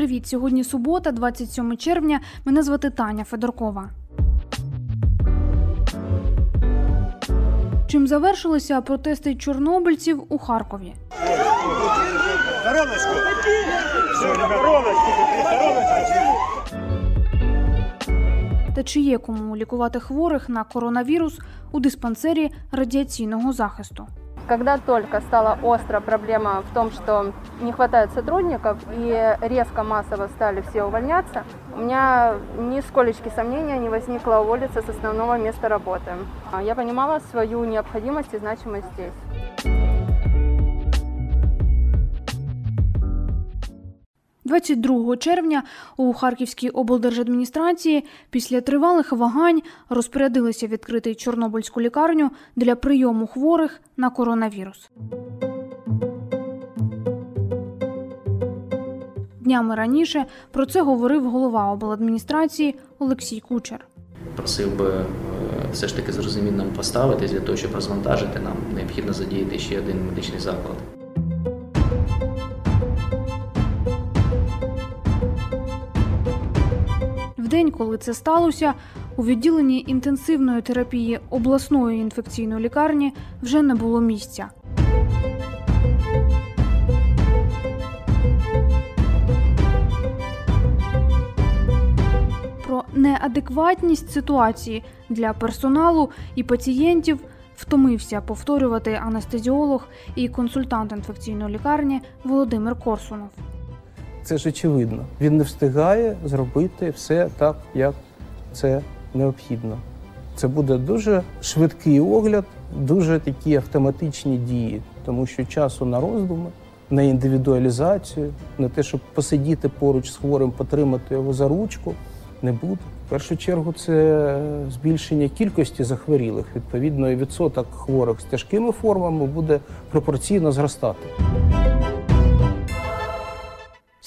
Привіт! Сьогодні субота, 27 червня. Мене звати Таня Федоркова. Чим завершилися протести чорнобильців у Харкові? Та чи є кому лікувати хворих на коронавірус у диспансері радіаційного захисту? Когда только стала остро проблема в том, что не хватает сотрудников и резко массово стали все увольняться, у меня ни сколечки сомнения не возникло уволиться с основного места работы. А Я понимала свою необходимость и значимость здесь. – 22 червня у Харківській облдержадміністрації після тривалих вагань розпорядилися відкрити Чорнобильську лікарню для прийому хворих на коронавірус. Днями раніше про це говорив голова обладміністрації Олексій Кучер. Просив би е, все ж таки з розумінням поставитись для того, щоб розвантажити нам необхідно задіяти ще один медичний заклад. Коли це сталося, у відділенні інтенсивної терапії обласної інфекційної лікарні вже не було місця. Про неадекватність ситуації для персоналу і пацієнтів втомився повторювати анестезіолог і консультант інфекційної лікарні Володимир Корсунов. Це ж очевидно. Він не встигає зробити все так, як це необхідно. Це буде дуже швидкий огляд, дуже такі автоматичні дії, тому що часу на роздуми, на індивідуалізацію, на те, щоб посидіти поруч з хворим, потримати його за ручку, не буде. В першу чергу це збільшення кількості захворілих. Відповідно, і відсоток хворих з тяжкими формами буде пропорційно зростати.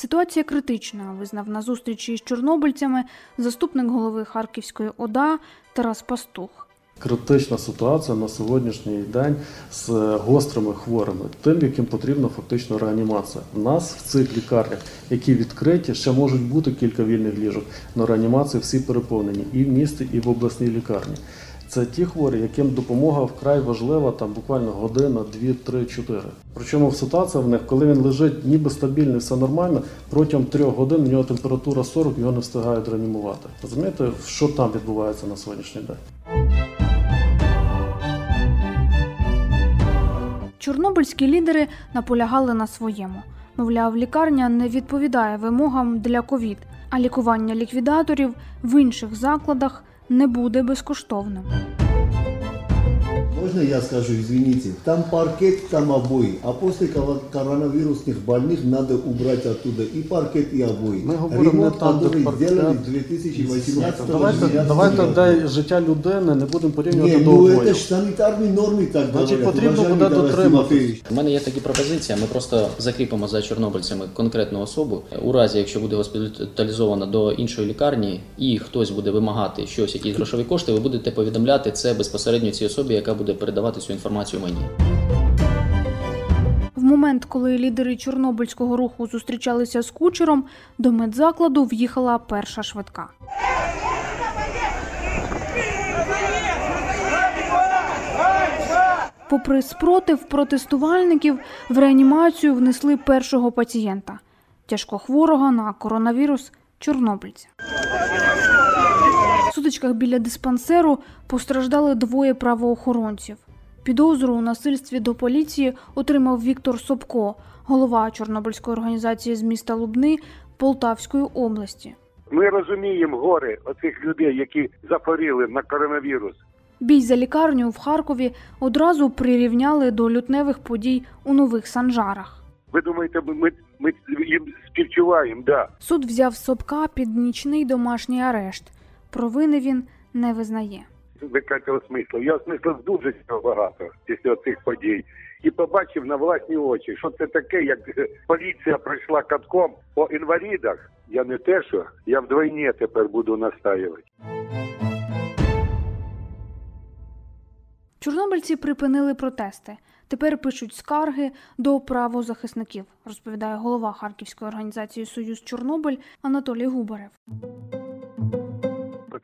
Ситуація критична, визнав на зустрічі з чорнобильцями заступник голови Харківської ОДА Тарас Пастух. Критична ситуація на сьогоднішній день з гострими хворими, тим, яким потрібна фактично реанімація. У нас в цих лікарнях, які відкриті, ще можуть бути кілька вільних ліжок, але реанімації всі переповнені і в місті, і в обласній лікарні. Це ті хворі, яким допомога вкрай важлива, там буквально година, дві, три, чотири. Причому ситуація в них, коли він лежить ніби стабільний, все нормально, протягом трьох годин у нього температура 40, його не встигають реанімувати. Розумієте, що там відбувається на сьогоднішній день? Чорнобильські лідери наполягали на своєму. Мовляв, лікарня не відповідає вимогам для ковід, а лікування ліквідаторів в інших закладах не буде безкоштовним. Можно я скажу, извините, там паркет, там обои, а после кого- коронавирусных больных надо убрать оттуда и паркет, и обои. Мы говорим Ремонт, не там, где который паркет. сделали в 2018 Давайте, давайте де життя людини не будемо порівнювати Не, до ну обоїв. это ж санитарные нормы так Значит, говорят. потрібно уважаемый буде Тарас дотримуватись. Тимофеевич. У мене є такі пропозиції. Ми просто закріпимо за чорнобильцями конкретну особу. У разі, якщо буде госпіталізована до іншої лікарні, і хтось буде вимагати щось, якісь грошові кошти, ви будете повідомляти це безпосередньо цій особі, яка буде передавати цю інформацію мені. В момент, коли лідери чорнобильського руху зустрічалися з кучером, до медзакладу в'їхала перша швидка. Попри спротив протестувальників, в реанімацію внесли першого пацієнта тяжкохворого на коронавірус чорнобильця. Сутичках біля диспансеру постраждали двоє правоохоронців. Підозру у насильстві до поліції отримав Віктор Собко, голова Чорнобильської організації з міста Лубни Полтавської області. Ми розуміємо гори оцих людей, які захворіли на коронавірус. Бій за лікарню в Харкові одразу прирівняли до лютневих подій у нових санжарах. Ви думаєте, ми, ми їм співчуваємо? Да. Суд взяв Собка під нічний домашній арешт. Провини він не визнає. Ви кажете. Я смислив дуже багато після цих подій. І побачив на власні очі, що це таке, як поліція пройшла катком по інвалідах. Я не те, що я вдвойні тепер буду настаювати. Чорнобильці припинили протести. Тепер пишуть скарги до правозахисників, розповідає голова Харківської організації Союз Чорнобиль Анатолій Губарев.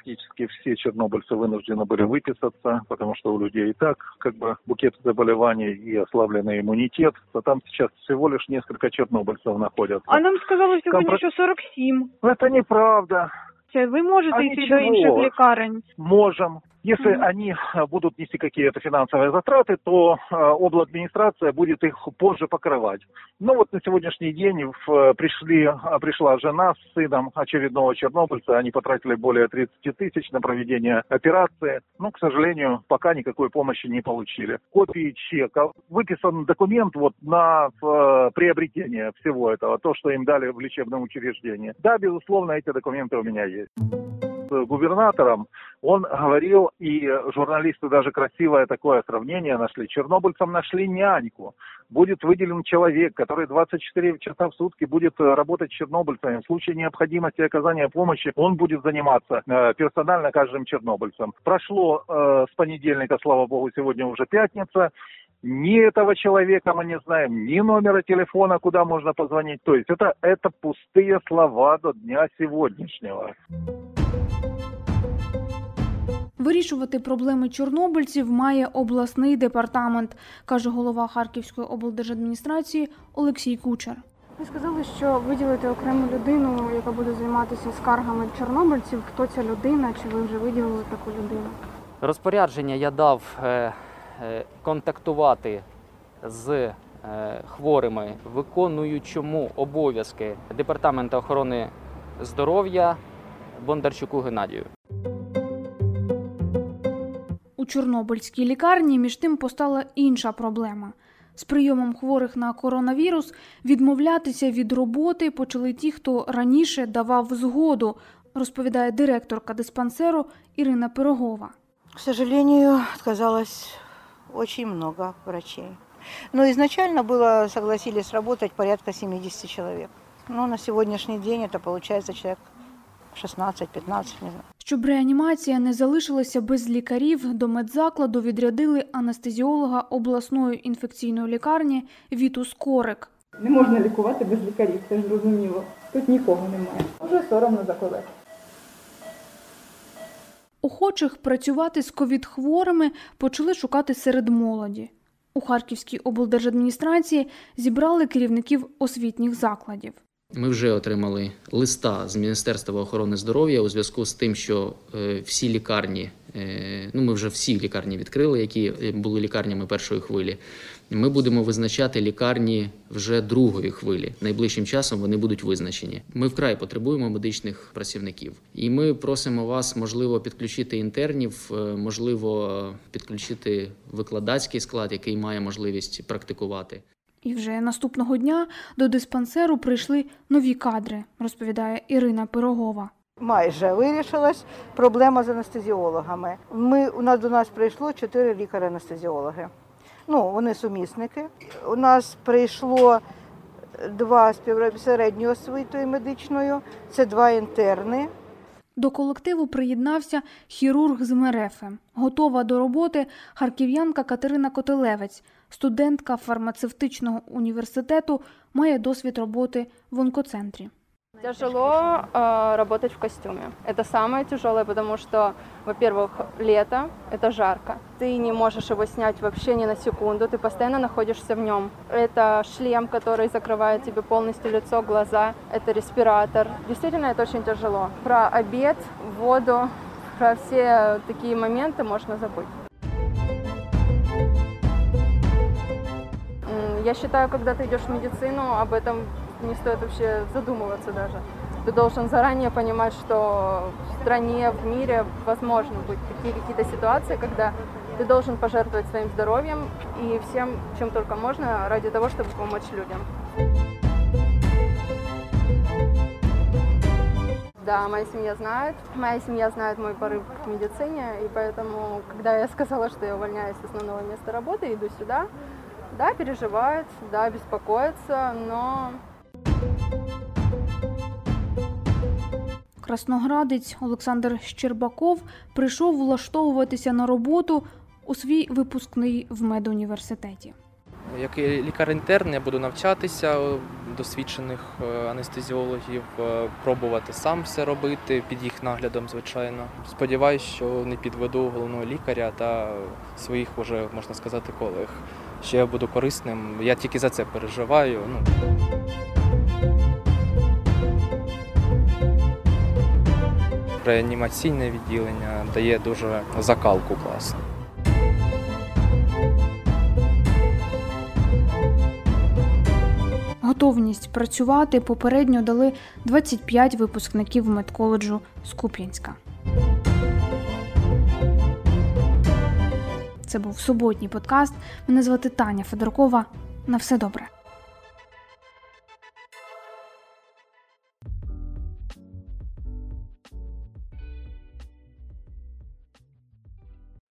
практически все чернобыльцы вынуждены были выписаться, потому что у людей и так как бы букет заболеваний и ослабленный иммунитет. А там сейчас всего лишь несколько чернобыльцев находятся. А нам сказали сьогодні, Компро- що 47. Но это неправда. Це Ви можете А йти до нічого. інших лікарень. Можем. Если Мгм. они э, будут нести какие-то финансовые затраты, то э, обладминистрация будет их позже покрывать. Ну вот на сегодняшний день в, э, пришли, э, пришла жена с сыном очередного чернобыльца. Они потратили более 30 тысяч на проведение операции. Но, к сожалению, пока никакой помощи не получили. Копии чека. Выписан документ вот на э, приобретение всего этого, то, что им дали в лечебном учреждении. Да, безусловно, эти документы у меня есть с губернатором, он говорил, и журналисты даже красивое такое сравнение нашли. Чернобыльцам нашли няньку. Будет выделен человек, который 24 часа в сутки будет э, работать с чернобыльцами. В случае необходимости оказания помощи он будет заниматься э, персонально каждым чернобыльцем. Прошло э, с понедельника, слава богу, сегодня уже пятница. Ни этого человека мы не знаем, ни номера телефона, куда можно позвонить. То есть это, это пустые слова до дня сегодняшнего. Вирішувати проблеми чорнобильців має обласний департамент, каже голова Харківської облдержадміністрації Олексій Кучер. Ви сказали, що виділите окрему людину, яка буде займатися скаргами чорнобильців. Хто ця людина? Чи ви вже виділили таку людину? Розпорядження я дав е, е, контактувати з е, хворими, виконуючому обов'язки Департаменту охорони здоров'я Бондарчуку Геннадію. Чорнобильській лікарні між тим постала інша проблема. З прийомом хворих на коронавірус відмовлятися від роботи почали ті, хто раніше давав згоду, розповідає директорка диспансеру Ірина Пирогова. К сожалению, отказалось очень много врачей. Но изначально было, согласились работать порядка 70 человек. Но на сегодняшний день это получается человек 16-15, не знаю. Щоб реанімація не залишилася без лікарів, до медзакладу відрядили анестезіолога обласної інфекційної лікарні Віту Скорик. Не можна лікувати без лікарів, це ж зрозуміло. Тут нікого немає. Вже соромно за колег. Охочих працювати з ковід-хворими почали шукати серед молоді. У Харківській облдержадміністрації зібрали керівників освітніх закладів. Ми вже отримали листа з Міністерства охорони здоров'я у зв'язку з тим, що е, всі лікарні, е, ну ми вже всі лікарні відкрили, які е, були лікарнями першої хвилі. Ми будемо визначати лікарні вже другої хвилі. Найближчим часом вони будуть визначені. Ми вкрай потребуємо медичних працівників, і ми просимо вас, можливо, підключити інтернів, можливо, підключити викладацький склад, який має можливість практикувати. І вже наступного дня до диспансеру прийшли нові кадри, розповідає Ірина Пирогова. Майже вирішилась проблема з анестезіологами. Ми, у нас до нас прийшло чотири лікаря-анестезіологи. Ну, вони сумісники. У нас прийшло два співробітника середньою освітою медичною, це два інтерни. До колективу приєднався хірург з Мерефи. Готова до роботи харків'янка Катерина Котелевець, студентка фармацевтичного університету, має досвід роботи в онкоцентрі. Тяжело э, работать в костюме. Это самое тяжелое, потому что, во-первых, лето, это жарко. Ты не можешь его снять вообще ни на секунду, ты постоянно находишься в нем. Это шлем, который закрывает тебе полностью лицо, глаза, это респиратор. Действительно, это очень тяжело. Про обед, воду, про все такие моменты можно забыть. Я считаю, когда ты идешь в медицину, об этом не стоит вообще задумываться даже. Ты должен заранее понимать, что в стране, в мире возможно быть такие какие-то ситуации, когда ты должен пожертвовать своим здоровьем и всем, чем только можно, ради того, чтобы помочь людям. Да, моя семья знает. Моя семья знает мой порыв к медицине, и поэтому, когда я сказала, что я увольняюсь с основного места работы и иду сюда, да, переживает, да, беспокоится, но Красноградець Олександр Щербаков прийшов влаштовуватися на роботу у свій випускний в медуніверситеті. Як лікар-інтерн, я буду навчатися досвідчених е, анестезіологів, е, пробувати сам все робити під їх наглядом, звичайно. Сподіваюсь, що не підведу головного лікаря та своїх, уже можна сказати, колег. Що я буду корисним. Я тільки за це переживаю. Ну. Реанімаційне відділення дає дуже закалку класну. Готовність працювати попередньо дали 25 випускників медколеджу з Куп'янська. Це був суботній подкаст. Мене звати Таня Федоркова. На все добре.